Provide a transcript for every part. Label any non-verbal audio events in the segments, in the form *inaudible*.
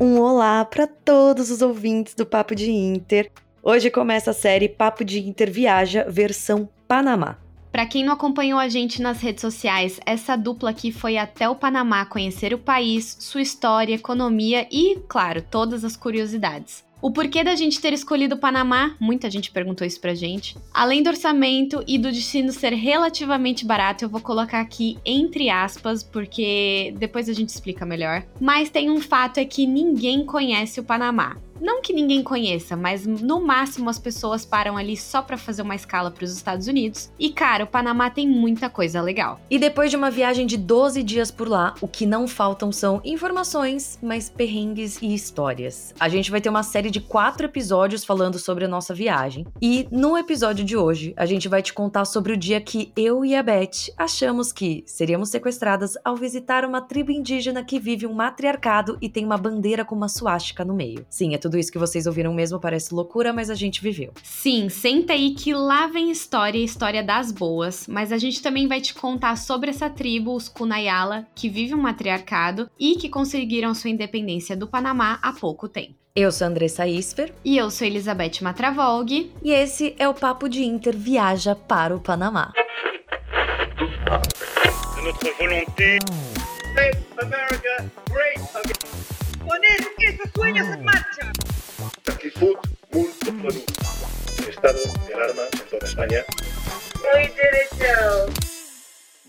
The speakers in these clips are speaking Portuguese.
Um olá para todos os ouvintes do Papo de Inter. Hoje começa a série Papo de Inter Viaja, versão Panamá. Para quem não acompanhou a gente nas redes sociais, essa dupla aqui foi até o Panamá conhecer o país, sua história, economia e, claro, todas as curiosidades. O porquê da gente ter escolhido o Panamá, muita gente perguntou isso pra gente. Além do orçamento e do destino ser relativamente barato, eu vou colocar aqui entre aspas, porque depois a gente explica melhor. Mas tem um fato é que ninguém conhece o Panamá. Não que ninguém conheça, mas no máximo as pessoas param ali só para fazer uma escala para os Estados Unidos. E cara, o Panamá tem muita coisa legal. E depois de uma viagem de 12 dias por lá, o que não faltam são informações, mas perrengues e histórias. A gente vai ter uma série de quatro episódios falando sobre a nossa viagem. E no episódio de hoje, a gente vai te contar sobre o dia que eu e a Beth achamos que seríamos sequestradas ao visitar uma tribo indígena que vive um matriarcado e tem uma bandeira com uma suástica no meio. Sim, é tudo isso que vocês ouviram mesmo parece loucura, mas a gente viveu. Sim, senta aí que lá vem história, história das boas, mas a gente também vai te contar sobre essa tribo, os Kunayala, que vive um matriarcado e que conseguiram sua independência do Panamá há pouco tempo. Eu sou Andressa Isper. E eu sou Elizabeth Matravolg. E esse é o Papo de Inter Viaja para o Panamá. Notre volonté. Make America great again. Sueña marcha. Actitud Estado de alarma em toda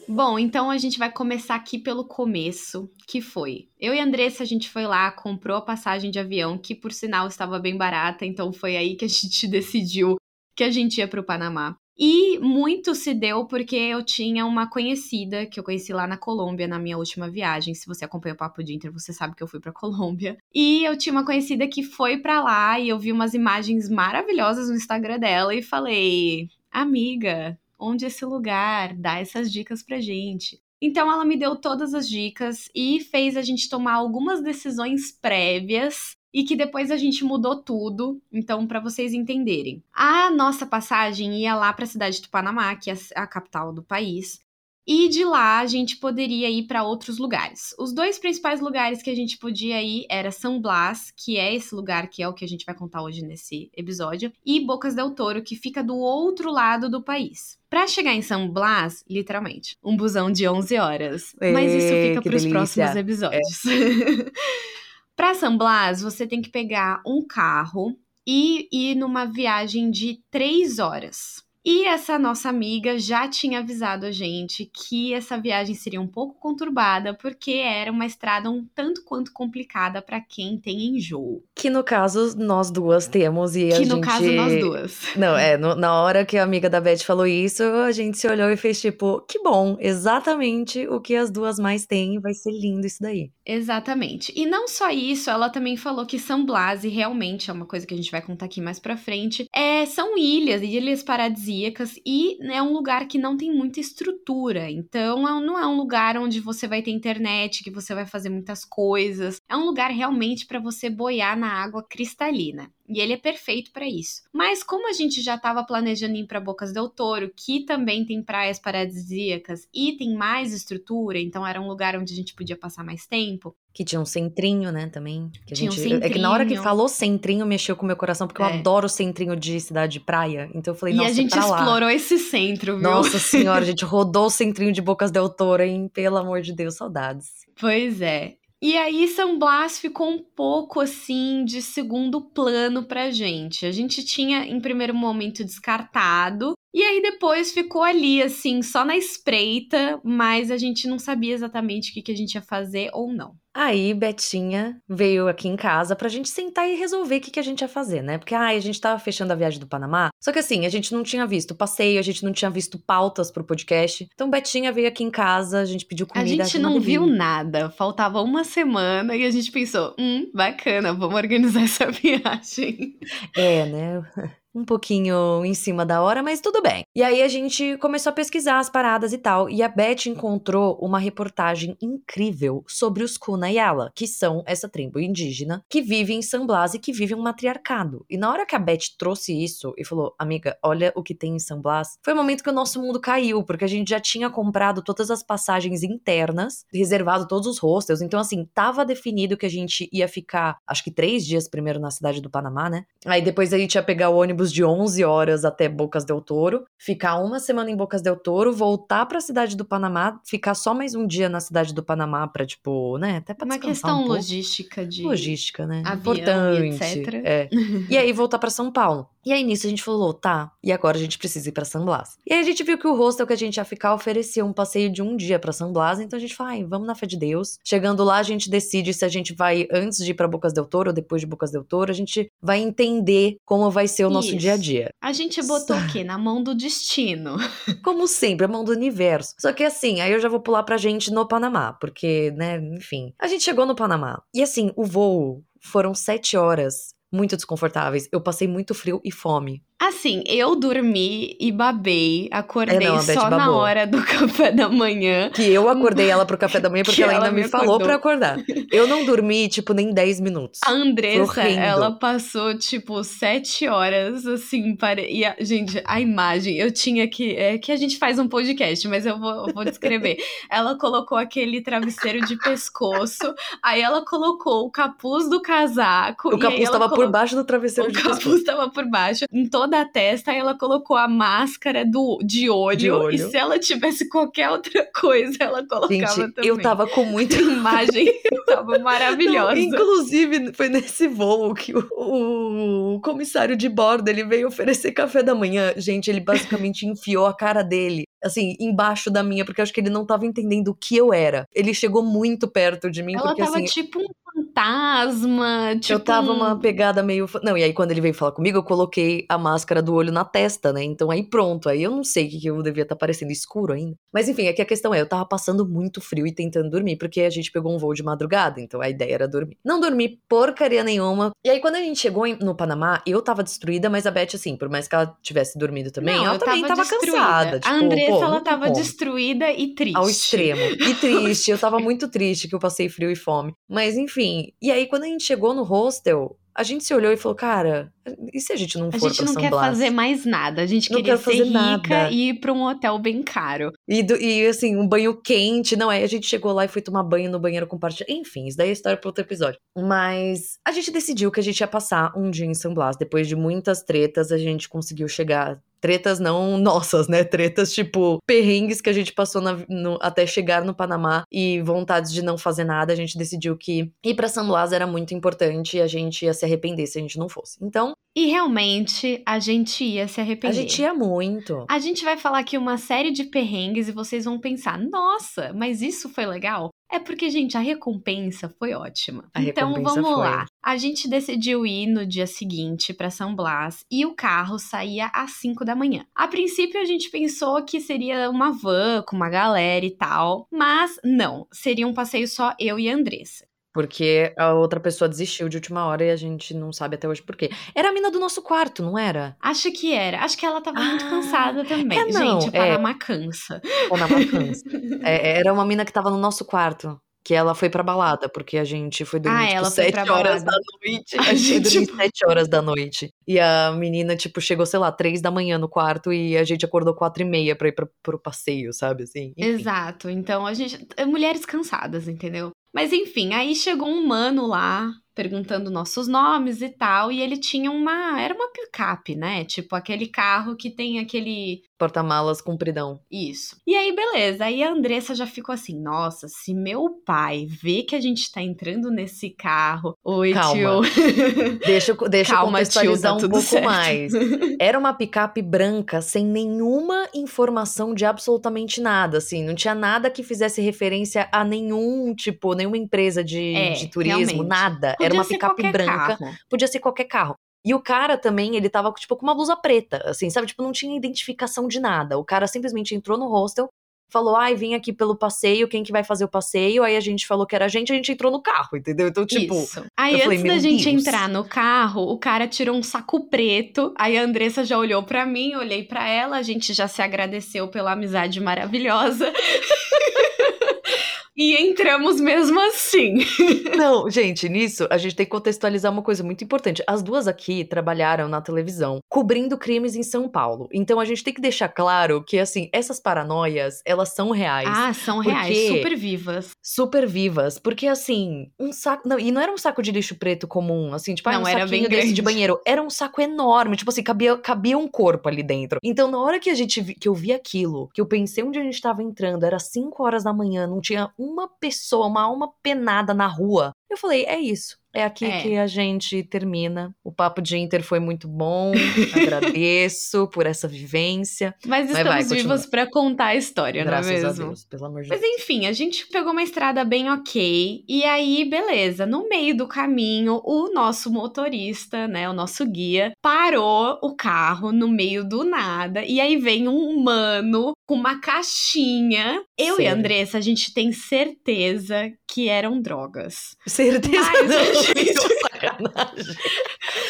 Bom, então a gente vai começar aqui pelo começo, que foi. Eu e a Andressa, a gente foi lá, comprou a passagem de avião, que por sinal estava bem barata, então foi aí que a gente *laughs* decidiu que a gente ia para o Panamá. E muito se deu porque eu tinha uma conhecida que eu conheci lá na Colômbia na minha última viagem. Se você acompanha o Papo de Inter, você sabe que eu fui para Colômbia. E eu tinha uma conhecida que foi para lá e eu vi umas imagens maravilhosas no Instagram dela e falei: "Amiga, onde é esse lugar? Dá essas dicas pra gente". Então ela me deu todas as dicas e fez a gente tomar algumas decisões prévias e que depois a gente mudou tudo. Então, para vocês entenderem, a nossa passagem ia lá para a cidade do Panamá, que é a capital do país. E de lá a gente poderia ir para outros lugares. Os dois principais lugares que a gente podia ir era São Blas, que é esse lugar que é o que a gente vai contar hoje nesse episódio, e Bocas del Toro, que fica do outro lado do país. Para chegar em São Blas, literalmente, um busão de 11 horas. Ei, Mas isso fica para os próximos episódios. É. *laughs* Para San Blas, você tem que pegar um carro e ir numa viagem de três horas. E essa nossa amiga já tinha avisado a gente que essa viagem seria um pouco conturbada, porque era uma estrada um tanto quanto complicada para quem tem enjoo. Que no caso nós duas temos e que a gente. Que no caso nós duas. Não, é, no, na hora que a amiga da Beth falou isso, a gente se olhou e fez tipo, que bom, exatamente o que as duas mais têm, vai ser lindo isso daí. Exatamente. E não só isso, ela também falou que São Blas, e realmente é uma coisa que a gente vai contar aqui mais pra frente, é, são ilhas, ilhas paradisíacas, e é um lugar que não tem muita estrutura. Então, é não é um lugar onde você vai ter internet, que você vai fazer muitas coisas. É um lugar realmente para você boiar na água cristalina. E ele é perfeito para isso. Mas como a gente já estava planejando ir para Bocas del Toro, que também tem praias paradisíacas e tem mais estrutura, então era um lugar onde a gente podia passar mais tempo. Que tinha um centrinho, né, também. Que tinha gente, um centrinho. É que na hora que falou centrinho, mexeu com o meu coração, porque é. eu adoro centrinho de cidade de praia. Então eu falei, e nossa, E a gente explorou esse centro, viu? Nossa *laughs* senhora, a gente rodou o centrinho de Bocas del Toro, hein? Pelo amor de Deus, saudades. Pois é. E aí São Blas ficou um pouco assim de segundo plano pra gente. A gente tinha em primeiro momento descartado e aí depois ficou ali assim, só na espreita, mas a gente não sabia exatamente o que, que a gente ia fazer ou não. Aí, Betinha veio aqui em casa pra gente sentar e resolver o que, que a gente ia fazer, né? Porque, ai, a gente tava fechando a viagem do Panamá. Só que assim, a gente não tinha visto passeio, a gente não tinha visto pautas pro podcast. Então, Betinha veio aqui em casa, a gente pediu comida. A gente não viu nada. Faltava uma semana e a gente pensou, hum, bacana, vamos organizar *laughs* essa viagem. É, né? um pouquinho em cima da hora, mas tudo bem. E aí a gente começou a pesquisar as paradas e tal, e a Beth encontrou uma reportagem incrível sobre os Kunayala, que são essa tribo indígena que vive em San Blas e que vive um matriarcado. E na hora que a Beth trouxe isso e falou, amiga, olha o que tem em San Blas, foi o momento que o nosso mundo caiu, porque a gente já tinha comprado todas as passagens internas, reservado todos os hostels, então assim, tava definido que a gente ia ficar, acho que três dias primeiro na cidade do Panamá, né? Aí depois a gente ia pegar o ônibus de 11 horas até Bocas del Toro, ficar uma semana em Bocas del Toro, voltar para a cidade do Panamá, ficar só mais um dia na cidade do Panamá para tipo, né, até para uma questão um logística de logística, né? Avião Importante, e etc. É. *laughs* e aí voltar para São Paulo. E aí nisso a gente falou, tá, e agora a gente precisa ir para San Blas. E aí a gente viu que o hostel que a gente ia ficar oferecia um passeio de um dia para San Blas, então a gente falou, ai, vamos na fé de Deus. Chegando lá a gente decide se a gente vai antes de ir para Bocas del Toro ou depois de Bocas del Toro, a gente vai entender como vai ser o nosso Isso. dia a dia. A gente botou o quê? Na mão do destino. *laughs* Como sempre, a mão do universo. Só que assim, aí eu já vou pular pra gente no Panamá, porque, né, enfim. A gente chegou no Panamá. E assim, o voo foram sete horas muito desconfortáveis. Eu passei muito frio e fome. Assim, eu dormi e babei, acordei é, não, só na hora do *laughs* café da manhã. Que eu acordei ela pro café da manhã *laughs* porque ela ainda me, falou para acordar. Eu não dormi, tipo, nem 10 minutos. A Andressa, ela passou, tipo, 7 horas, assim, para... e a... gente, a imagem, eu tinha que... É que a gente faz um podcast, mas eu vou, eu vou descrever. *laughs* ela colocou aquele travesseiro de pescoço, aí ela colocou o capuz do casaco. O capuz tava colocou... por baixo do travesseiro o de pescoço. O capuz tava por baixo, em toda da testa e ela colocou a máscara do, de olho, de olho. E se ela tivesse qualquer outra *laughs* coisa, ela colocava Gente, também. Eu tava com muita imagem, *laughs* tava maravilhosa. Não, inclusive, foi nesse voo que o, o, comissário de bordo ele veio oferecer café da manhã. Gente, ele basicamente *laughs* enfiou a cara dele assim, embaixo da minha, porque eu acho que ele não tava entendendo o que eu era. Ele chegou muito perto de mim, Ela porque tava assim. tipo um fantasma, tipo. Eu tava uma pegada meio. Não, e aí quando ele veio falar comigo, eu coloquei a máscara do olho na testa, né? Então aí pronto. Aí eu não sei o que, que eu devia estar tá parecendo escuro ainda. Mas enfim, aqui a questão é, eu tava passando muito frio e tentando dormir, porque a gente pegou um voo de madrugada, então a ideia era dormir. Não dormi porcaria nenhuma. E aí quando a gente chegou no Panamá, eu tava destruída, mas a Beth, assim, por mais que ela tivesse dormido também, não, ela também tava, tava cansada. Tipo, a Andressa, pô, ela tava destruída e triste. Ao extremo. E *laughs* triste. eu tava muito triste que eu passei frio e fome. Mas enfim. E aí, quando a gente chegou no hostel, a gente se olhou e falou, cara, e se a gente não for A gente não quer Blas? fazer mais nada. A gente não queria ser rica nada. e ir pra um hotel bem caro. E, do, e, assim, um banho quente. Não é, a gente chegou lá e foi tomar banho no banheiro compartilhado. Enfim, isso daí é história para outro episódio. Mas a gente decidiu que a gente ia passar um dia em São Blas. Depois de muitas tretas, a gente conseguiu chegar tretas não nossas, né? Tretas tipo perrengues que a gente passou na, no, até chegar no Panamá e vontades de não fazer nada. A gente decidiu que ir para San Blas era muito importante e a gente ia se arrepender se a gente não fosse. Então. E realmente a gente ia se arrepender. A gente ia muito. A gente vai falar aqui uma série de perrengues e vocês vão pensar: nossa, mas isso foi legal? É porque, gente, a recompensa foi ótima. A então vamos foi. lá. A gente decidiu ir no dia seguinte para São Blas e o carro saía às 5 da manhã. A princípio a gente pensou que seria uma van com uma galera e tal, mas não, seria um passeio só eu e a Andressa. Porque a outra pessoa desistiu de última hora e a gente não sabe até hoje por quê. Era a mina do nosso quarto, não era? Acho que era. Acho que ela tava ah, muito cansada também. É, não, gente, é, Panamá cansa. Panamá cansa. é, era uma mina que tava no nosso quarto. Que ela foi pra balada, porque a gente foi dormir, ah, tipo, ela sete horas balada. da noite. *laughs* A gente foi dormir sete horas da noite. E a menina, tipo, chegou, sei lá, três da manhã no quarto e a gente acordou quatro e meia pra ir pra, pro passeio, sabe, assim? Enfim. Exato. Então, a gente... É mulheres cansadas, entendeu? Mas enfim, aí chegou um mano lá perguntando nossos nomes e tal, e ele tinha uma, era uma picape, né? Tipo aquele carro que tem aquele porta-malas compridão. Isso. E aí beleza, aí a Andressa já ficou assim: "Nossa, se meu pai vê que a gente tá entrando nesse carro, oi, Calma. tio. *laughs* deixa eu, deixa Calma, eu contextualizar tio, tá um pouco certo. mais. Era uma picape branca sem nenhuma informação de absolutamente nada, assim, não tinha nada que fizesse referência a nenhum tipo, nenhuma empresa de, é, de turismo, realmente. nada. Podia Era uma picape branca, carro. podia ser qualquer carro. E o cara também, ele tava, tipo, com uma blusa preta, assim, sabe? Tipo, não tinha identificação de nada. O cara simplesmente entrou no hostel, falou: ai, vim aqui pelo passeio, quem que vai fazer o passeio? Aí a gente falou que era a gente, a gente entrou no carro, entendeu? Então, tipo. Isso. Aí antes falei, da gente Deus. entrar no carro, o cara tirou um saco preto. Aí a Andressa já olhou para mim, olhei para ela, a gente já se agradeceu pela amizade maravilhosa. *laughs* e entramos mesmo assim. *laughs* Não, gente, nisso a gente tem que contextualizar uma coisa muito importante. As duas aqui trabalharam na televisão, cobrindo crimes em São Paulo. Então a gente tem que deixar claro que, assim, essas paranoias, elas são reais. Ah, são reais, super vivas. Super vivas. Porque, assim, um saco. Não, e não era um saco de lixo preto comum, assim, tipo, ah, não, um era bem desse de banheiro. Era um saco enorme, tipo assim, cabia, cabia um corpo ali dentro. Então, na hora que a gente que eu vi aquilo, que eu pensei onde a gente tava entrando, era 5 horas da manhã, não tinha um uma pessoa, uma alma penada na rua. Eu falei, é isso. É aqui é. que a gente termina. O papo de Inter foi muito bom. *laughs* Agradeço por essa vivência. Mas estamos Mas vai, vivos para contar a história, Graças não é mesmo? A Deus, pelo amor de Mas enfim, a gente pegou uma estrada bem ok. E aí, beleza. No meio do caminho, o nosso motorista, né, o nosso guia, parou o carro no meio do nada. E aí vem um humano com uma caixinha. Eu Sério? e a Andressa, a gente tem certeza que eram drogas. Certeza. Mas, *laughs* *laughs* sacanagem.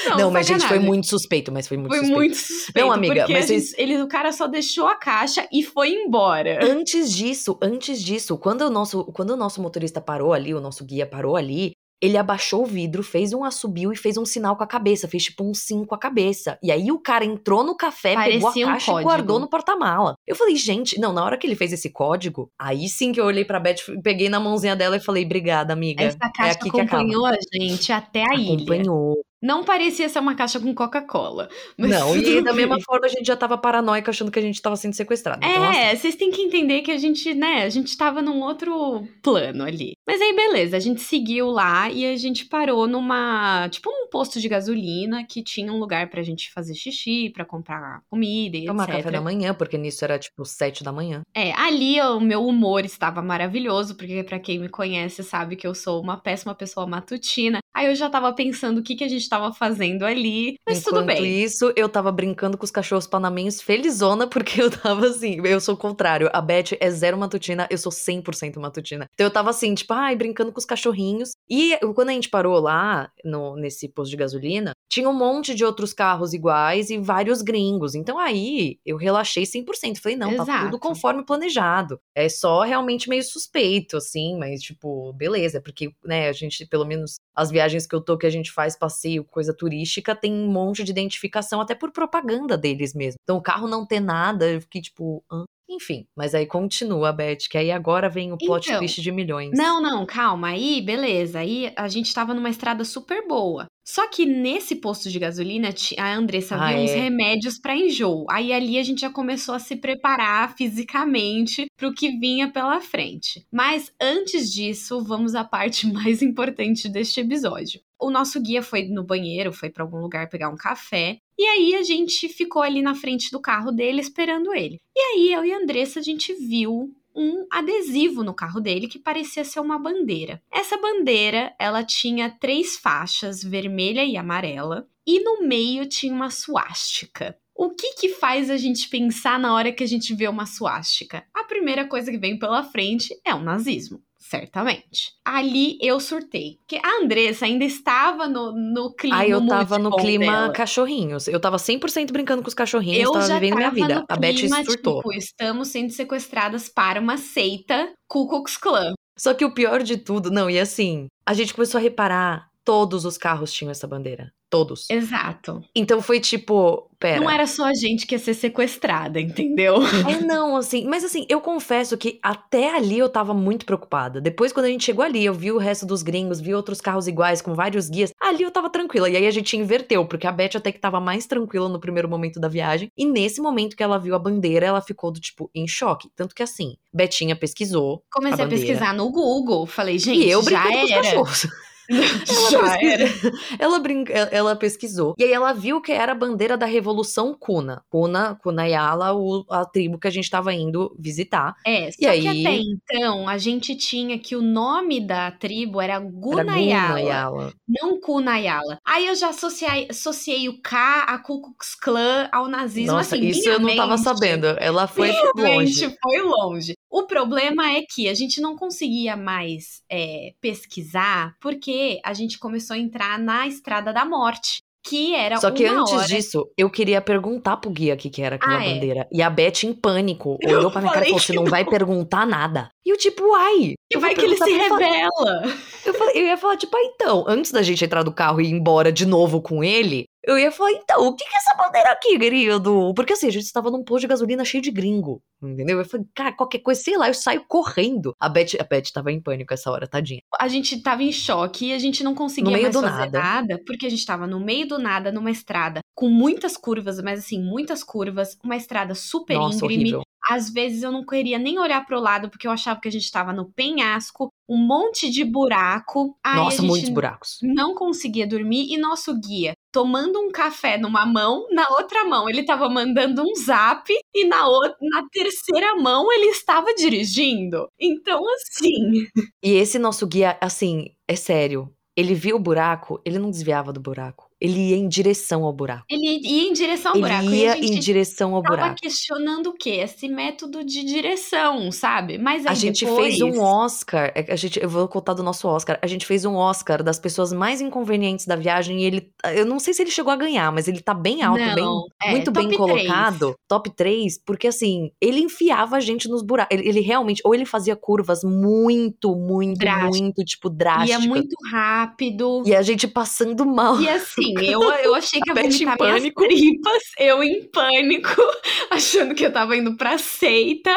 Não, não mas, gente, foi muito suspeito, mas foi muito foi suspeito. muito suspeito. Não, amiga, mas vocês... ele, o cara só deixou a caixa e foi embora. Antes disso, antes disso, quando o nosso, quando o nosso motorista parou ali, o nosso guia parou ali, ele abaixou o vidro, fez um assobio e fez um sinal com a cabeça, fez tipo um sim com a cabeça. E aí o cara entrou no café, Parecia pegou a caixa um e guardou no porta-mala. Eu falei, gente, não, na hora que ele fez esse código, aí sim que eu olhei pra Beth, peguei na mãozinha dela e falei, obrigada, amiga. Essa é caixa é acompanhou a gente até a ilha. Acompanhou. Não parecia ser uma caixa com Coca-Cola. Não, e da *laughs* mesma forma a gente já tava paranoica achando que a gente tava sendo sequestrado. Então, é, assim... vocês têm que entender que a gente, né, a gente tava num outro plano ali. Mas aí, beleza, a gente seguiu lá e a gente parou numa, tipo, num posto de gasolina que tinha um lugar pra gente fazer xixi, pra comprar comida e Tomar etc. café da manhã, porque nisso era, tipo, sete da manhã. É, ali o meu humor estava maravilhoso, porque para quem me conhece sabe que eu sou uma péssima pessoa matutina. Aí eu já tava pensando o que, que a gente tava fazendo ali, mas Enquanto tudo bem. isso, eu tava brincando com os cachorros panamenhos felizona, *laughs* porque eu tava assim, eu sou o contrário. A Beth é zero matutina, eu sou 100% matutina. Então eu tava assim, tipo, ai, brincando com os cachorrinhos. E quando a gente parou lá, no, nesse posto de gasolina, tinha um monte de outros carros iguais e vários gringos. Então aí eu relaxei 100%. Falei, não, Exato. tá tudo conforme planejado. É só realmente meio suspeito, assim, mas tipo, beleza, porque, né, a gente, pelo menos as viagens que eu tô, que a gente faz passeio, coisa turística, tem um monte de identificação, até por propaganda deles mesmo. Então o carro não ter nada, eu fiquei tipo, Hã? Enfim, mas aí continua, Beth, que aí agora vem o plot então, twist de milhões. Não, não, calma. Aí, beleza. Aí a gente tava numa estrada super boa. Só que nesse posto de gasolina, a Andressa ah, viu é? uns remédios para enjoo. Aí ali a gente já começou a se preparar fisicamente para o que vinha pela frente. Mas antes disso, vamos à parte *laughs* mais importante deste episódio. O nosso guia foi no banheiro, foi para algum lugar pegar um café. E aí a gente ficou ali na frente do carro dele esperando ele. E aí eu e a Andressa a gente viu um adesivo no carro dele que parecia ser uma bandeira. Essa bandeira, ela tinha três faixas, vermelha e amarela, e no meio tinha uma suástica. O que que faz a gente pensar na hora que a gente vê uma suástica? A primeira coisa que vem pela frente é o nazismo. Certamente. Ali eu surtei. Porque a Andressa ainda estava no, no clima. Ah, eu tava no clima dela. cachorrinhos. Eu tava 100% brincando com os cachorrinhos, eu tava vivendo minha vida. a Beth surtou. Tipo, estamos sendo sequestradas para uma seita Ku Klux Klan. Só que o pior de tudo, não, e assim, a gente começou a reparar, todos os carros tinham essa bandeira. Todos. Exato. Então foi tipo, pera. Não era só a gente que ia ser sequestrada, entendeu? É, não, assim. Mas assim, eu confesso que até ali eu tava muito preocupada. Depois, quando a gente chegou ali, eu vi o resto dos gringos, vi outros carros iguais, com vários guias. Ali eu tava tranquila. E aí a gente inverteu, porque a Beth até que tava mais tranquila no primeiro momento da viagem. E nesse momento que ela viu a bandeira, ela ficou do tipo, em choque. Tanto que assim, Betinha pesquisou. Comecei a, a pesquisar no Google. Falei, gente, e eu já era. Com os cachorros. *laughs* ela, era. *laughs* Ela, brinca, ela pesquisou. E aí ela viu que era a bandeira da Revolução Kuna. Kuna, Kunayala, o, a tribo que a gente tava indo visitar. É, só e que aí... até então a gente tinha que o nome da tribo era Gunayala. Era Gunayala. Não Kunayala. Aí eu já associei, associei o K a Ku Klux Klan ao nazismo. Nossa, assim, isso eu não tava sabendo. Ela foi longe. foi longe. O problema é que a gente não conseguia mais é, pesquisar porque a gente começou a entrar na estrada da morte que era Só que antes hora... disso, eu queria perguntar pro guia o que, que era aquela ah, é? bandeira. É? E a Beth, em pânico, *laughs* olhou eu pra minha cara e falou: você não vai *laughs* perguntar nada. E eu, tipo, ai. Que vai que ele se revela. Eu, falei, eu ia falar, tipo, ah, então, antes da gente entrar do carro e ir embora de novo com ele, eu ia falar, então, o que, que é essa bandeira aqui, querido? Porque assim, a gente estava num posto de gasolina cheio de gringo, entendeu? Eu falei, cara, qualquer coisa, sei lá, eu saio correndo. A Beth, a Beth tava em pânico essa hora, tadinha. A gente tava em choque e a gente não conseguia mais fazer nada. nada, porque a gente tava no meio do nada, numa estrada com muitas curvas, mas assim, muitas curvas, uma estrada super Nossa, íngreme. Horrível. Às vezes eu não queria nem olhar para o lado porque eu achava que a gente estava no penhasco, um monte de buraco. Nossa, muitos buracos. Não conseguia dormir e nosso guia tomando um café numa mão, na outra mão ele estava mandando um zap e na outra, na terceira mão ele estava dirigindo. Então assim. E esse nosso guia, assim, é sério. Ele viu o buraco, ele não desviava do buraco ele ia em direção ao buraco. Ele ia em direção ao ele buraco. Ele ia em direção ao tava buraco. questionando o quê? Esse método de direção, sabe? Mas a gente depois... fez um Oscar. É a gente, eu vou contar do nosso Oscar. A gente fez um Oscar das pessoas mais inconvenientes da viagem e ele, eu não sei se ele chegou a ganhar, mas ele tá bem alto, não, bem, é, muito bem colocado, 3. top 3, porque assim, ele enfiava a gente nos buracos. Ele, ele, realmente, ou ele fazia curvas muito, muito, Drástico. muito, tipo, drásticas. Ia muito rápido. E a gente passando mal. E assim, eu, eu achei que ia vomitar minhas tripas, eu em pânico, *laughs* achando que eu tava indo pra seita.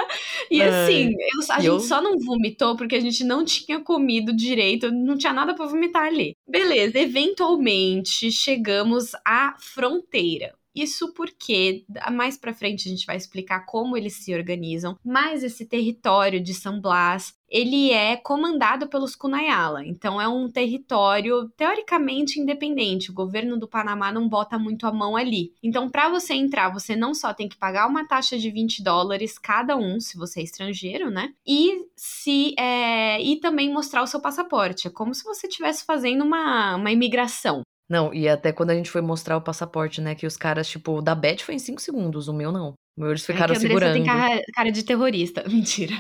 E Ai, assim, eu, a eu... gente só não vomitou porque a gente não tinha comido direito, não tinha nada para vomitar ali. Beleza, eventualmente chegamos à fronteira. Isso porque mais para frente a gente vai explicar como eles se organizam, mas esse território de São Blas ele é comandado pelos Kunayala, então é um território teoricamente independente. O governo do Panamá não bota muito a mão ali. Então, para você entrar, você não só tem que pagar uma taxa de 20 dólares cada um, se você é estrangeiro, né? E se é, e também mostrar o seu passaporte. É como se você estivesse fazendo uma, uma imigração. Não, e até quando a gente foi mostrar o passaporte, né? Que os caras, tipo, da Beth foi em 5 segundos, o meu não. O meu eles é ficaram é segurando. tem cara, cara de terrorista. *laughs* Mentira.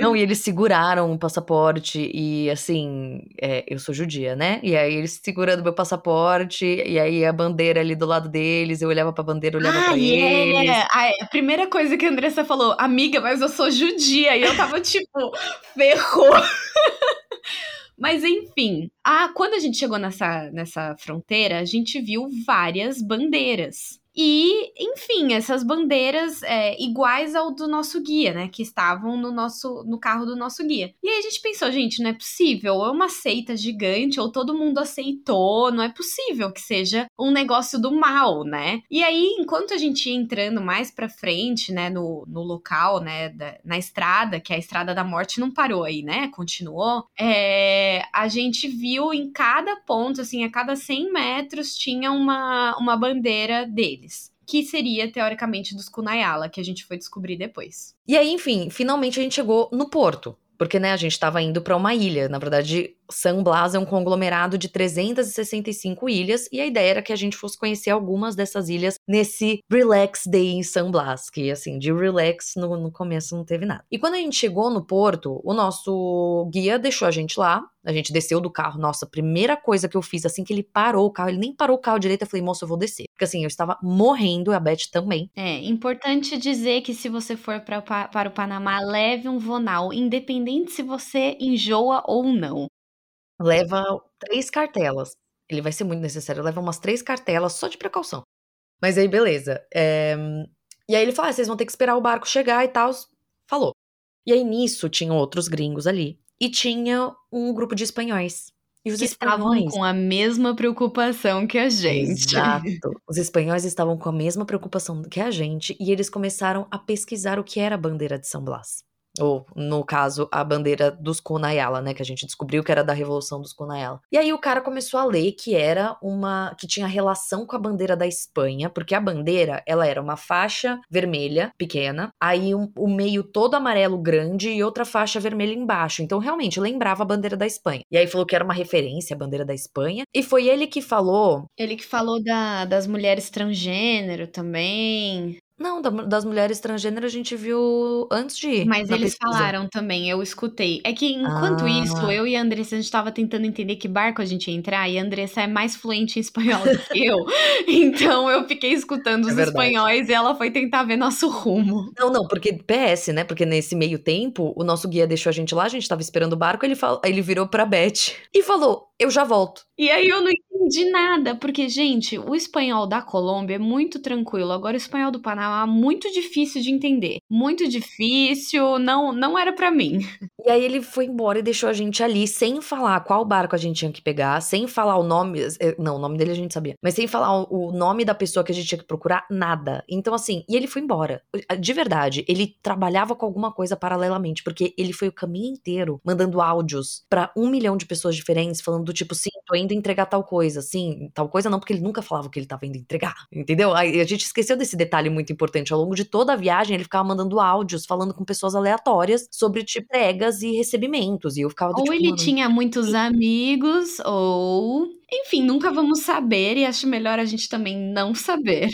Não, e eles seguraram o passaporte e, assim, é, eu sou judia, né? E aí eles segurando meu passaporte e aí a bandeira ali do lado deles, eu olhava pra bandeira, olhava ah, pra yeah. eles. A primeira coisa que a Andressa falou, amiga, mas eu sou judia. E eu tava tipo, ferrou. *laughs* Mas enfim, ah, quando a gente chegou nessa, nessa fronteira, a gente viu várias bandeiras. E, enfim, essas bandeiras é, iguais ao do nosso guia, né? Que estavam no nosso no carro do nosso guia. E aí a gente pensou, gente, não é possível. É uma seita gigante, ou todo mundo aceitou. Não é possível que seja um negócio do mal, né? E aí, enquanto a gente ia entrando mais pra frente, né, no, no local, né, da, na estrada, que a estrada da morte não parou aí, né? Continuou. É, a gente viu em cada ponto, assim, a cada 100 metros tinha uma, uma bandeira deles que seria teoricamente dos Kunayala, que a gente foi descobrir depois. E aí, enfim, finalmente a gente chegou no porto. Porque, né, a gente estava indo para uma ilha. Na verdade, San Blas é um conglomerado de 365 ilhas e a ideia era que a gente fosse conhecer algumas dessas ilhas nesse Relax Day em San Blas, que assim, de relax no, no começo não teve nada. E quando a gente chegou no porto, o nosso guia deixou a gente lá, a gente desceu do carro. Nossa, primeira coisa que eu fiz assim que ele parou o carro, ele nem parou o carro direito, eu falei, moço, eu vou descer. Porque assim, eu estava morrendo, a Beth também. É, importante dizer que se você for pra, para o Panamá, leve um Vonal, independente se você enjoa ou não. Leva três cartelas. Ele vai ser muito necessário. Leva umas três cartelas só de precaução. Mas aí, beleza. É... E aí ele falou: ah, vocês vão ter que esperar o barco chegar e tal. Falou. E aí nisso tinham outros gringos ali. E tinha um grupo de espanhóis. E os que estavam com a mesma preocupação que a gente. Exato. Os espanhóis estavam com a mesma preocupação que a gente. E eles começaram a pesquisar o que era a bandeira de São Blas. Ou, no caso, a bandeira dos Kunayala, né? Que a gente descobriu que era da Revolução dos Kunayala. E aí o cara começou a ler que era uma. que tinha relação com a bandeira da Espanha, porque a bandeira, ela era uma faixa vermelha, pequena, aí um, o meio todo amarelo grande e outra faixa vermelha embaixo. Então, realmente, lembrava a bandeira da Espanha. E aí falou que era uma referência à bandeira da Espanha. E foi ele que falou. Ele que falou da, das mulheres transgênero também. Não, das mulheres transgênero a gente viu antes de ir. Mas eles pesquisa. falaram também, eu escutei. É que enquanto ah. isso, eu e a Andressa, a gente tava tentando entender que barco a gente ia entrar, e a Andressa é mais fluente em espanhol do que eu. *laughs* Então eu fiquei escutando os é espanhóis e ela foi tentar ver nosso rumo. Não, não, porque PS, né? Porque nesse meio tempo, o nosso guia deixou a gente lá, a gente tava esperando o barco, ele, falou, ele virou pra Beth e falou: Eu já volto. E aí eu não entendi nada, porque, gente, o espanhol da Colômbia é muito tranquilo. Agora, o espanhol do Panamá é muito difícil de entender. Muito difícil, não, não era para mim. E aí ele foi embora e deixou a gente ali, sem falar qual barco a gente tinha que pegar, sem falar o nome. Eh, não, o nome dele a gente sabia. Mas sem falar o nome da pessoa que a gente tinha que procurar, nada. Então, assim, e ele foi embora. De verdade, ele trabalhava com alguma coisa paralelamente, porque ele foi o caminho inteiro mandando áudios para um milhão de pessoas diferentes, falando do tipo, sim, tô indo entregar tal coisa, sim, tal coisa não, porque ele nunca falava o que ele tava indo entregar, entendeu? Aí a gente esqueceu desse detalhe muito importante. Ao longo de toda a viagem, ele ficava mandando áudios, falando com pessoas aleatórias sobre tipo, entregas e recebimentos. E eu ficava do, Ou tipo, ele tinha muitos amigos, ou enfim, nunca vamos saber e acho melhor a gente também não saber.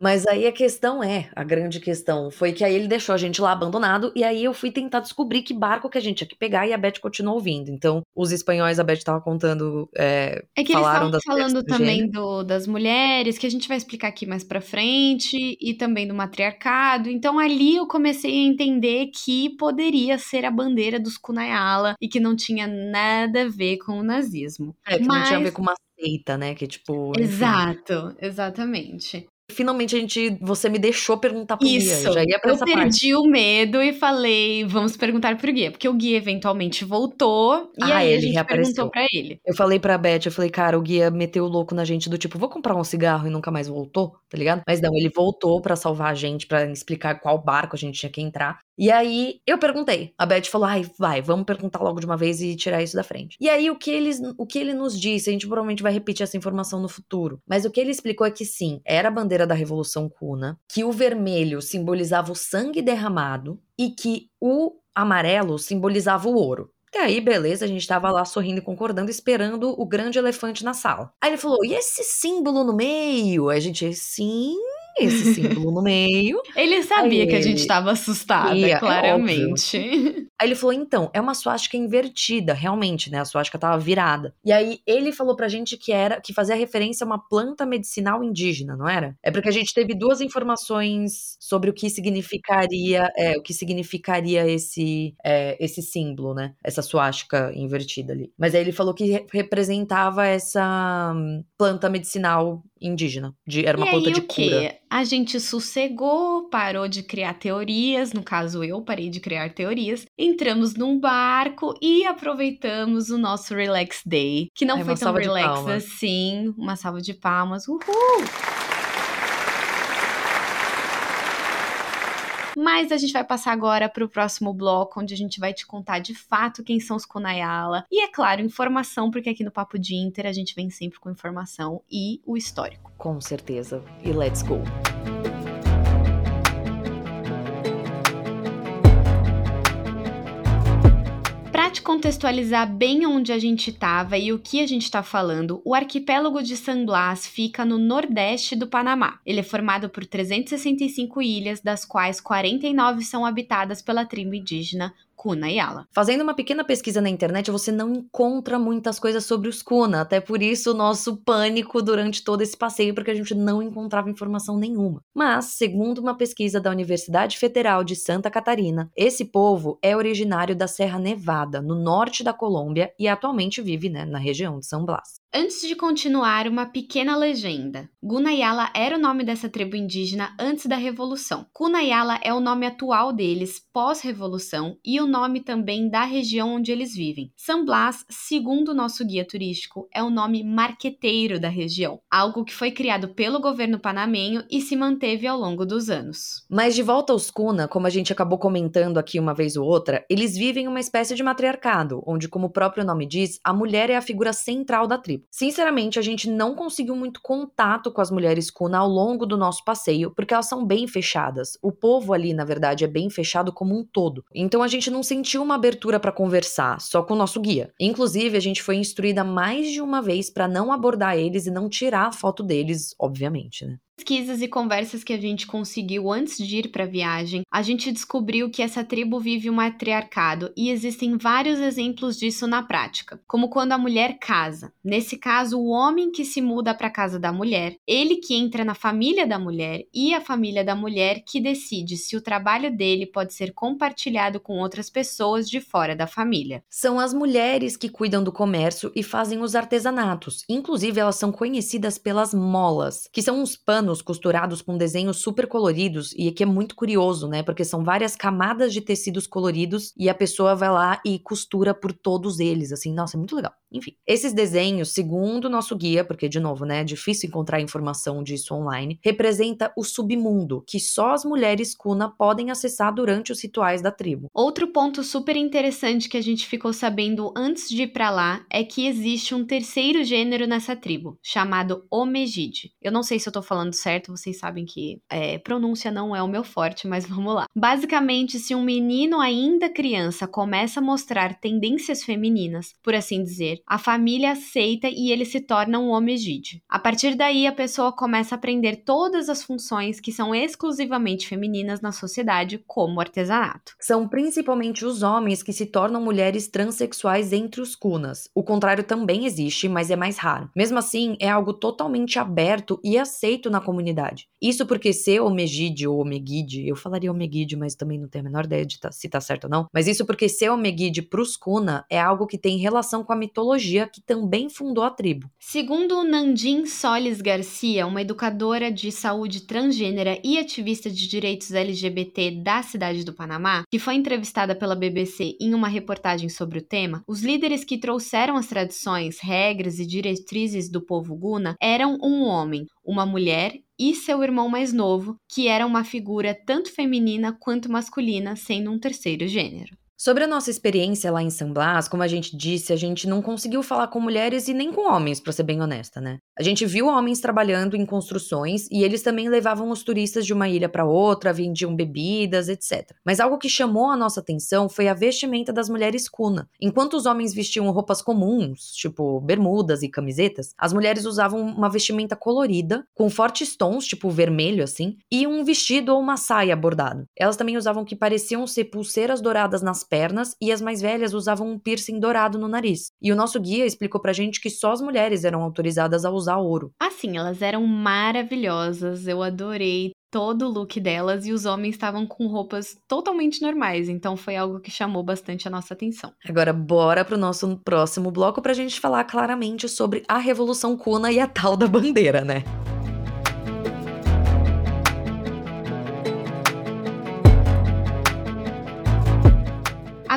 Mas aí a questão é, a grande questão foi que aí ele deixou a gente lá abandonado e aí eu fui tentar descobrir que barco que a gente tinha que pegar e a Beth continuou ouvindo. Então, os espanhóis, a Beth tava contando, é, É que falaram eles estavam falando também do, das mulheres, que a gente vai explicar aqui mais pra frente, e também do matriarcado. Então, ali eu comecei a entender que poderia ser a bandeira dos Kunayala e que não tinha nada a ver com o nazismo. É, que Mas... não tinha a ver com uma seita, né? Que tipo. Exato, enfim. exatamente. Finalmente a gente, você me deixou perguntar pro Isso, guia. Eu já ia pra eu perdi parte. o medo e falei, vamos perguntar pro guia, porque o guia eventualmente voltou e ah, aí ele a gente reapareceu. perguntou para ele. Eu falei pra Beth, eu falei, cara, o guia meteu o louco na gente do tipo, vou comprar um cigarro e nunca mais voltou, tá ligado? Mas não, ele voltou para salvar a gente, para explicar qual barco a gente tinha que entrar. E aí eu perguntei. A Beth falou: ai, vai, vamos perguntar logo de uma vez e tirar isso da frente. E aí o que, eles, o que ele nos disse, a gente provavelmente vai repetir essa informação no futuro. Mas o que ele explicou é que sim, era a bandeira da Revolução Cuna, que o vermelho simbolizava o sangue derramado e que o amarelo simbolizava o ouro. E aí, beleza, a gente tava lá sorrindo e concordando, esperando o grande elefante na sala. Aí ele falou: e esse símbolo no meio? Aí a gente, sim, esse símbolo no meio. Ele sabia Aí que a gente estava assustada, é claramente. Aí ele falou: então, é uma suástica invertida, realmente, né? A suástica tava virada. E aí ele falou pra gente que era que fazia referência a uma planta medicinal indígena, não era? É porque a gente teve duas informações sobre o que significaria, é, o que significaria esse, é, esse símbolo, né? Essa suástica invertida ali. Mas aí ele falou que re representava essa hum, planta medicinal indígena. De, era uma e planta aí, de o cura. Quê? A gente sossegou, parou de criar teorias, no caso eu parei de criar teorias, entramos num barco e aproveitamos o nosso Relax Day, que não Ai, foi tão relax assim. Uma salva de palmas. Uhul! Mas a gente vai passar agora para o próximo bloco, onde a gente vai te contar de fato quem são os Kunayala. E é claro, informação, porque aqui no Papo de Inter a gente vem sempre com informação e o histórico. Com certeza. E let's go! Te contextualizar bem onde a gente estava e o que a gente está falando, o arquipélago de San Blas fica no nordeste do Panamá. Ele é formado por 365 ilhas, das quais 49 são habitadas pela tribo indígena Kuna Yala. Fazendo uma pequena pesquisa na internet, você não encontra muitas coisas sobre os Kuna, até por isso o nosso pânico durante todo esse passeio, porque a gente não encontrava informação nenhuma. Mas, segundo uma pesquisa da Universidade Federal de Santa Catarina, esse povo é originário da Serra Nevada, no norte da Colômbia, e atualmente vive né, na região de São Blas. Antes de continuar, uma pequena legenda. Gunayala era o nome dessa tribo indígena antes da Revolução. Kunayala é o nome atual deles pós-revolução e o nome também da região onde eles vivem. San Blas, segundo o nosso guia turístico, é o nome marqueteiro da região, algo que foi criado pelo governo panamenho e se manteve ao longo dos anos. Mas de volta aos Kuna, como a gente acabou comentando aqui uma vez ou outra, eles vivem uma espécie de matriarcado, onde, como o próprio nome diz, a mulher é a figura central da tribo. Sinceramente, a gente não conseguiu muito contato com as mulheres Kuna ao longo do nosso passeio, porque elas são bem fechadas. O povo ali, na verdade, é bem fechado como um todo. Então a gente não sentiu uma abertura para conversar, só com o nosso guia. Inclusive, a gente foi instruída mais de uma vez para não abordar eles e não tirar a foto deles, obviamente, né? Pesquisas e conversas que a gente conseguiu antes de ir para a viagem, a gente descobriu que essa tribo vive um matriarcado e existem vários exemplos disso na prática, como quando a mulher casa. Nesse caso, o homem que se muda para a casa da mulher, ele que entra na família da mulher e a família da mulher que decide se o trabalho dele pode ser compartilhado com outras pessoas de fora da família. São as mulheres que cuidam do comércio e fazem os artesanatos. Inclusive, elas são conhecidas pelas molas, que são uns panos panos costurados com desenhos super coloridos e que é muito curioso, né? Porque são várias camadas de tecidos coloridos e a pessoa vai lá e costura por todos eles, assim, nossa, é muito legal. Enfim, esses desenhos, segundo o nosso guia, porque de novo, né, é difícil encontrar informação disso online, representa o submundo que só as mulheres Kuna podem acessar durante os rituais da tribo. Outro ponto super interessante que a gente ficou sabendo antes de ir para lá é que existe um terceiro gênero nessa tribo, chamado Omegide. Eu não sei se eu tô falando certo, vocês sabem que é, pronúncia não é o meu forte, mas *laughs* vamos lá. Basicamente, se um menino ainda criança começa a mostrar tendências femininas, por assim dizer, a família aceita e ele se torna um homegide. A partir daí, a pessoa começa a aprender todas as funções que são exclusivamente femininas na sociedade, como artesanato. São principalmente os homens que se tornam mulheres transexuais entre os cunas. O contrário também existe, mas é mais raro. Mesmo assim, é algo totalmente aberto e aceito na comunidade. Isso porque ser Omegide ou Omegide, eu falaria Omegide, mas também não tenho a menor ideia de tá, se tá certo ou não, mas isso porque ser Omegide pros Kuna é algo que tem relação com a mitologia que também fundou a tribo. Segundo Nandin Solis Garcia, uma educadora de saúde transgênera e ativista de direitos LGBT da cidade do Panamá, que foi entrevistada pela BBC em uma reportagem sobre o tema, os líderes que trouxeram as tradições, regras e diretrizes do povo Guna eram um homem, uma mulher e seu irmão mais novo, que era uma figura tanto feminina quanto masculina, sendo um terceiro gênero. Sobre a nossa experiência lá em San Blas, como a gente disse, a gente não conseguiu falar com mulheres e nem com homens, para ser bem honesta, né? A gente viu homens trabalhando em construções e eles também levavam os turistas de uma ilha para outra, vendiam bebidas, etc. Mas algo que chamou a nossa atenção foi a vestimenta das mulheres kuna. Enquanto os homens vestiam roupas comuns, tipo bermudas e camisetas, as mulheres usavam uma vestimenta colorida, com fortes tons, tipo vermelho assim, e um vestido ou uma saia bordado. Elas também usavam que pareciam ser pulseiras douradas nas pernas e as mais velhas usavam um piercing dourado no nariz. E o nosso guia explicou pra gente que só as mulheres eram autorizadas a usar ouro. Assim, elas eram maravilhosas, eu adorei todo o look delas e os homens estavam com roupas totalmente normais, então foi algo que chamou bastante a nossa atenção. Agora bora pro nosso próximo bloco pra gente falar claramente sobre a Revolução Kuna e a tal da bandeira, né?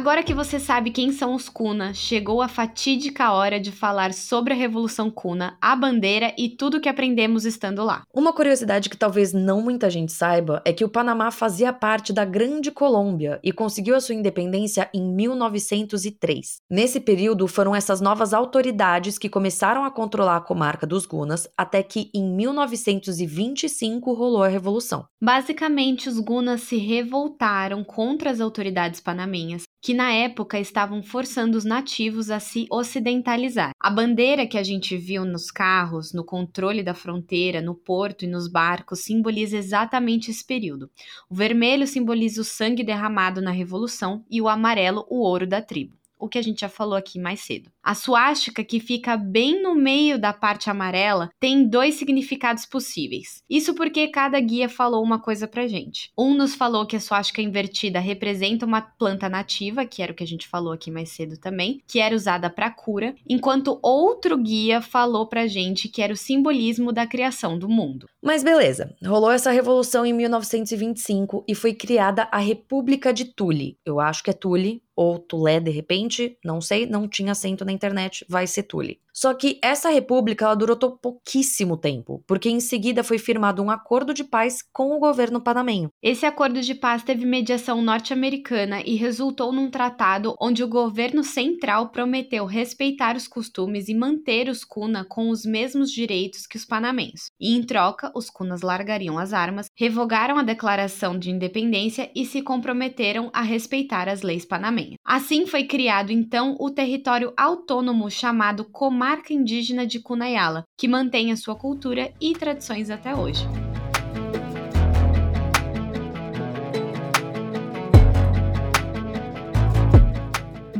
Agora que você sabe quem são os Kuna, chegou a fatídica hora de falar sobre a Revolução Kuna, a bandeira e tudo que aprendemos estando lá. Uma curiosidade que talvez não muita gente saiba é que o Panamá fazia parte da Grande Colômbia e conseguiu a sua independência em 1903. Nesse período foram essas novas autoridades que começaram a controlar a comarca dos Gunas até que em 1925 rolou a revolução. Basicamente, os Gunas se revoltaram contra as autoridades panamenhas que na época estavam forçando os nativos a se ocidentalizar. A bandeira que a gente viu nos carros, no controle da fronteira, no porto e nos barcos simboliza exatamente esse período. O vermelho simboliza o sangue derramado na Revolução e o amarelo o ouro da tribo. O que a gente já falou aqui mais cedo. A suástica, que fica bem no meio da parte amarela, tem dois significados possíveis. Isso porque cada guia falou uma coisa pra gente. Um nos falou que a suástica invertida representa uma planta nativa, que era o que a gente falou aqui mais cedo também, que era usada para cura, enquanto outro guia falou pra gente que era o simbolismo da criação do mundo. Mas beleza, rolou essa revolução em 1925 e foi criada a República de Tule. Eu acho que é Tule, ou Tulé de repente, não sei, não tinha acento na internet, vai ser Tule. Só que essa república ela durou pouquíssimo tempo, porque em seguida foi firmado um acordo de paz com o governo panamenho. Esse acordo de paz teve mediação norte-americana e resultou num tratado onde o governo central prometeu respeitar os costumes e manter os Kuna com os mesmos direitos que os panamenhos. E em troca, os Kunas largariam as armas, revogaram a declaração de independência e se comprometeram a respeitar as leis panamenhas. Assim foi criado então o território autônomo chamado Comando marca indígena de Cunayala, que mantém a sua cultura e tradições até hoje.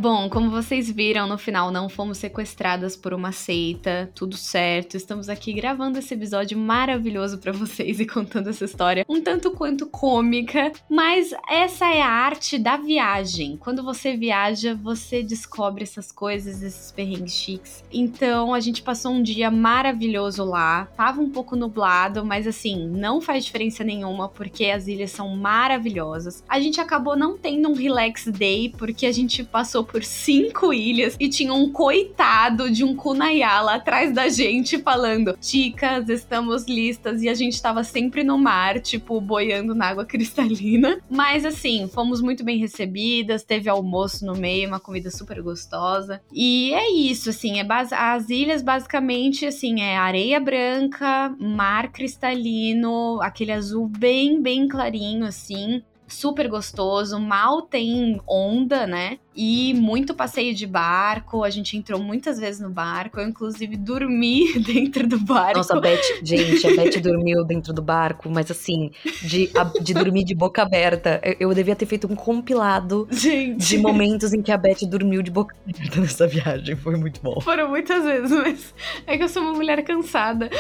Bom, como vocês viram, no final não fomos sequestradas por uma seita, tudo certo. Estamos aqui gravando esse episódio maravilhoso para vocês e contando essa história um tanto quanto cômica, mas essa é a arte da viagem. Quando você viaja, você descobre essas coisas, esses perrengues chiques. Então, a gente passou um dia maravilhoso lá. Tava um pouco nublado, mas assim, não faz diferença nenhuma porque as ilhas são maravilhosas. A gente acabou não tendo um relax day porque a gente passou por cinco ilhas e tinha um coitado de um Kunayala atrás da gente falando: Chicas, estamos listas. E a gente tava sempre no mar, tipo, boiando na água *laughs* cristalina. Mas assim, fomos muito bem recebidas, teve almoço no meio, uma comida super gostosa. E é isso, assim, é as ilhas basicamente, assim, é areia branca, mar cristalino, aquele azul bem, bem clarinho, assim super gostoso, mal tem onda, né? E muito passeio de barco, a gente entrou muitas vezes no barco, eu inclusive dormi *laughs* dentro do barco. Nossa, a Beth, gente, a Beth dormiu dentro do barco, mas assim, de, de dormir de boca aberta. Eu, eu devia ter feito um compilado gente. de momentos em que a Beth dormiu de boca aberta nessa viagem, foi muito bom. Foram muitas vezes, mas é que eu sou uma mulher cansada. *laughs*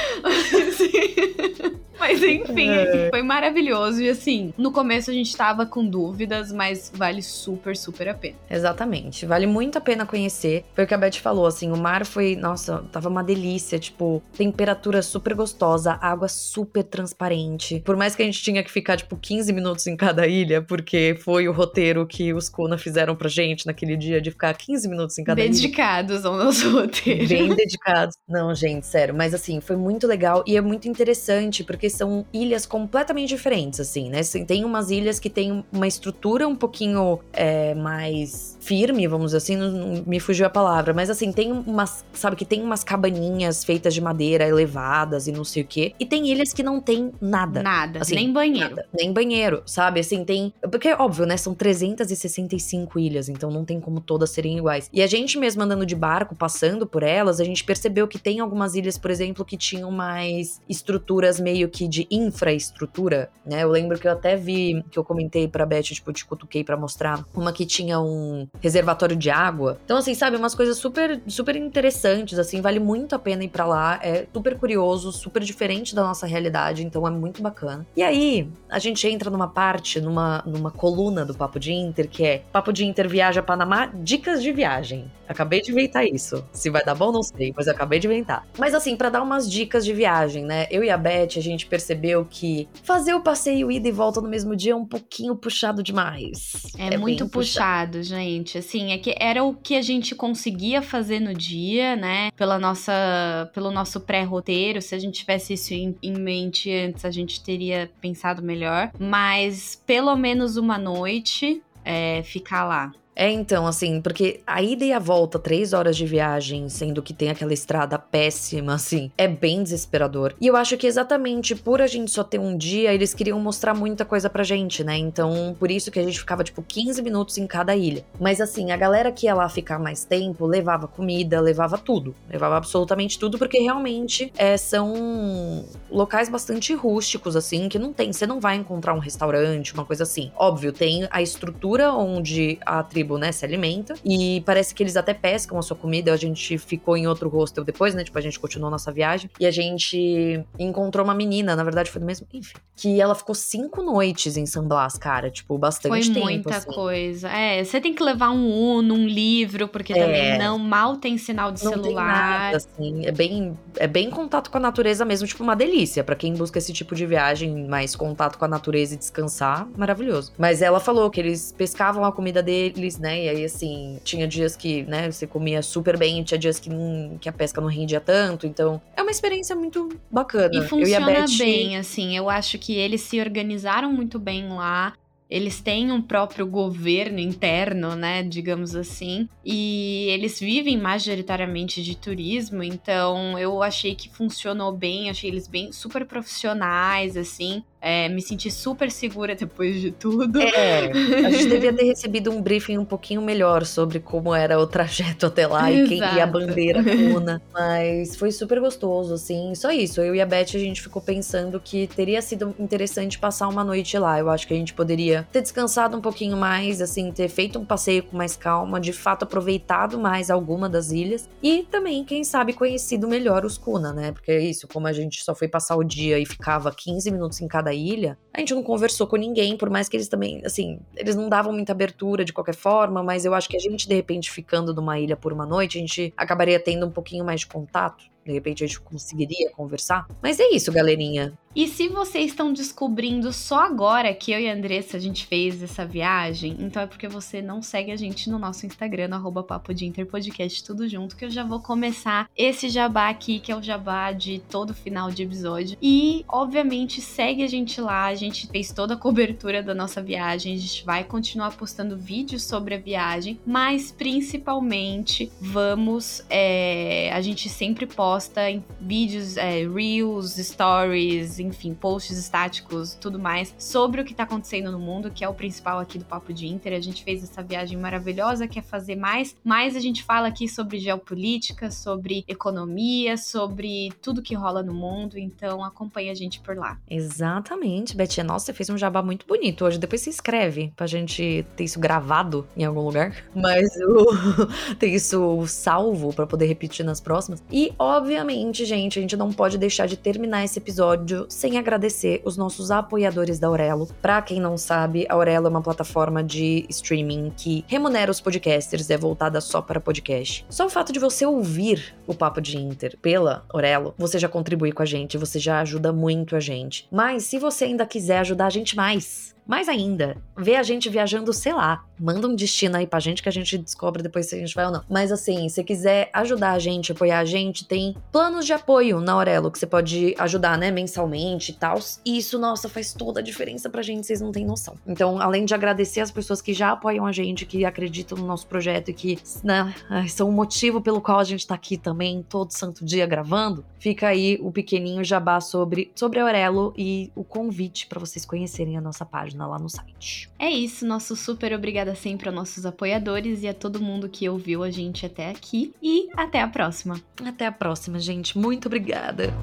Mas enfim, é. foi maravilhoso. E assim, no começo a gente tava com dúvidas, mas vale super, super a pena. Exatamente. Vale muito a pena conhecer. Foi o que a Beth falou, assim, o mar foi, nossa, tava uma delícia, tipo, temperatura super gostosa, água super transparente. Por mais que a gente tinha que ficar, tipo, 15 minutos em cada ilha, porque foi o roteiro que os Kuna fizeram pra gente naquele dia de ficar 15 minutos em cada dedicados ilha. Dedicados ao nosso roteiro. Bem dedicados. Não, gente, sério. Mas assim, foi muito legal e é muito interessante, porque são ilhas completamente diferentes, assim, né? Tem umas ilhas que tem uma estrutura um pouquinho é, mais firme, vamos dizer assim, não, não, me fugiu a palavra, mas assim, tem umas, sabe, que tem umas cabaninhas feitas de madeira elevadas e não sei o quê. E tem ilhas que não tem nada. Nada, assim, nem banheiro. Nada, nem banheiro, sabe? Assim, tem. Porque, óbvio, né? São 365 ilhas, então não tem como todas serem iguais. E a gente mesmo andando de barco, passando por elas, a gente percebeu que tem algumas ilhas, por exemplo, que tinham mais estruturas meio que de infraestrutura, né? Eu lembro que eu até vi, que eu comentei pra Beth, tipo, te cutuquei pra mostrar, uma que tinha um reservatório de água. Então, assim, sabe, umas coisas super, super interessantes, assim, vale muito a pena ir pra lá. É super curioso, super diferente da nossa realidade, então é muito bacana. E aí, a gente entra numa parte, numa, numa coluna do Papo de Inter, que é Papo de Inter Viaja Panamá, Dicas de Viagem. Acabei de inventar isso. Se vai dar bom, não sei, mas eu acabei de inventar. Mas assim, para dar umas dicas de viagem, né? Eu e a Beth, a gente percebeu que fazer o passeio ida e volta no mesmo dia é um pouquinho puxado demais. É, é muito puxado, puxado, gente. Assim, é que era o que a gente conseguia fazer no dia, né? Pela nossa, pelo nosso pré-roteiro. Se a gente tivesse isso em, em mente antes, a gente teria pensado melhor. Mas pelo menos uma noite é, ficar lá. É, então, assim, porque a ida e a volta, três horas de viagem, sendo que tem aquela estrada péssima, assim, é bem desesperador. E eu acho que exatamente por a gente só ter um dia, eles queriam mostrar muita coisa pra gente, né? Então, por isso que a gente ficava, tipo, 15 minutos em cada ilha. Mas, assim, a galera que ia lá ficar mais tempo levava comida, levava tudo. Levava absolutamente tudo, porque realmente é, são locais bastante rústicos, assim, que não tem. Você não vai encontrar um restaurante, uma coisa assim. Óbvio, tem a estrutura onde a tribo, né, se alimenta. E parece que eles até pescam a sua comida. A gente ficou em outro hostel depois, né? Tipo, a gente continuou nossa viagem. E a gente encontrou uma menina, na verdade foi do mesmo. Enfim. Que ela ficou cinco noites em San Blas, cara. Tipo, bastante foi tempo. Foi muita assim. coisa. É, você tem que levar um Uno, um livro, porque é. também não mal tem sinal de não celular. Tem nada, assim. É bem, é bem contato com a natureza mesmo, tipo, uma delícia. para quem busca esse tipo de viagem, mais contato com a natureza e descansar, maravilhoso. Mas ela falou que eles pescavam a comida deles, né? E aí, assim, tinha dias que, né, você comia super bem, tinha dias que, não, que a pesca não rendia tanto. Então, é uma experiência muito bacana. E funciona e bem, assim. Eu acho que eles se organizaram muito bem lá. Eles têm um próprio governo interno, né, digamos assim, e eles vivem majoritariamente de turismo, então eu achei que funcionou bem, achei eles bem super profissionais, assim. É, me senti super segura depois de tudo. É, a *laughs* gente devia ter recebido um briefing um pouquinho melhor sobre como era o trajeto até lá e, quem, e a bandeira Kuna. *laughs* Mas foi super gostoso, assim. Só isso, eu e a Beth, a gente ficou pensando que teria sido interessante passar uma noite lá. Eu acho que a gente poderia ter descansado um pouquinho mais, assim, ter feito um passeio com mais calma, de fato aproveitado mais alguma das ilhas. E também, quem sabe, conhecido melhor os Kuna, né? Porque é isso, como a gente só foi passar o dia e ficava 15 minutos em cada da ilha, a gente não conversou com ninguém, por mais que eles também, assim, eles não davam muita abertura de qualquer forma, mas eu acho que a gente, de repente, ficando numa ilha por uma noite, a gente acabaria tendo um pouquinho mais de contato. De repente a gente conseguiria conversar. Mas é isso, galerinha. E se vocês estão descobrindo só agora que eu e a Andressa a gente fez essa viagem, então é porque você não segue a gente no nosso Instagram, no arroba papo de Interpodcast, tudo junto, que eu já vou começar esse jabá aqui, que é o jabá de todo final de episódio. E, obviamente, segue a gente lá, a gente fez toda a cobertura da nossa viagem, a gente vai continuar postando vídeos sobre a viagem, mas principalmente vamos, é, a gente sempre posta em vídeos, é, reels, stories, enfim, posts estáticos, tudo mais, sobre o que tá acontecendo no mundo, que é o principal aqui do Papo de Inter. A gente fez essa viagem maravilhosa, quer fazer mais, mas a gente fala aqui sobre geopolítica, sobre economia, sobre tudo que rola no mundo, então acompanhe a gente por lá. Exatamente, Betinha. Nossa, você fez um jabá muito bonito hoje. Depois se inscreve pra gente ter isso gravado em algum lugar. *laughs* Mas o... *laughs* ter isso salvo para poder repetir nas próximas. E, obviamente, gente, a gente não pode deixar de terminar esse episódio sem agradecer os nossos apoiadores da Aurelo. Para quem não sabe, a Aurelo é uma plataforma de streaming que remunera os podcasters, é voltada só para podcast. Só o fato de você ouvir o Papo de Inter pela Aurelo, você já contribui com a gente, você já ajuda muito a gente. Mas se você ainda quiser ajudar a gente mais, mais ainda, vê a gente viajando, sei lá, manda um destino aí pra gente que a gente descobre depois se a gente vai ou não. Mas assim, se quiser ajudar a gente, apoiar a gente, tem planos de apoio na Aurelo que você pode ajudar, né, mensalmente e tal. E isso, nossa, faz toda a diferença pra gente, vocês não têm noção. Então, além de agradecer as pessoas que já apoiam a gente, que acreditam no nosso projeto e que, né, são o motivo pelo qual a gente tá aqui também todo santo dia gravando, fica aí o pequenininho jabá sobre, sobre a Aurelo e o convite para vocês conhecerem a nossa página lá no site. É isso, nosso super obrigada obrigada sempre aos nossos apoiadores e a todo mundo que ouviu a gente até aqui. E até a próxima. Até a próxima, gente. Muito obrigada.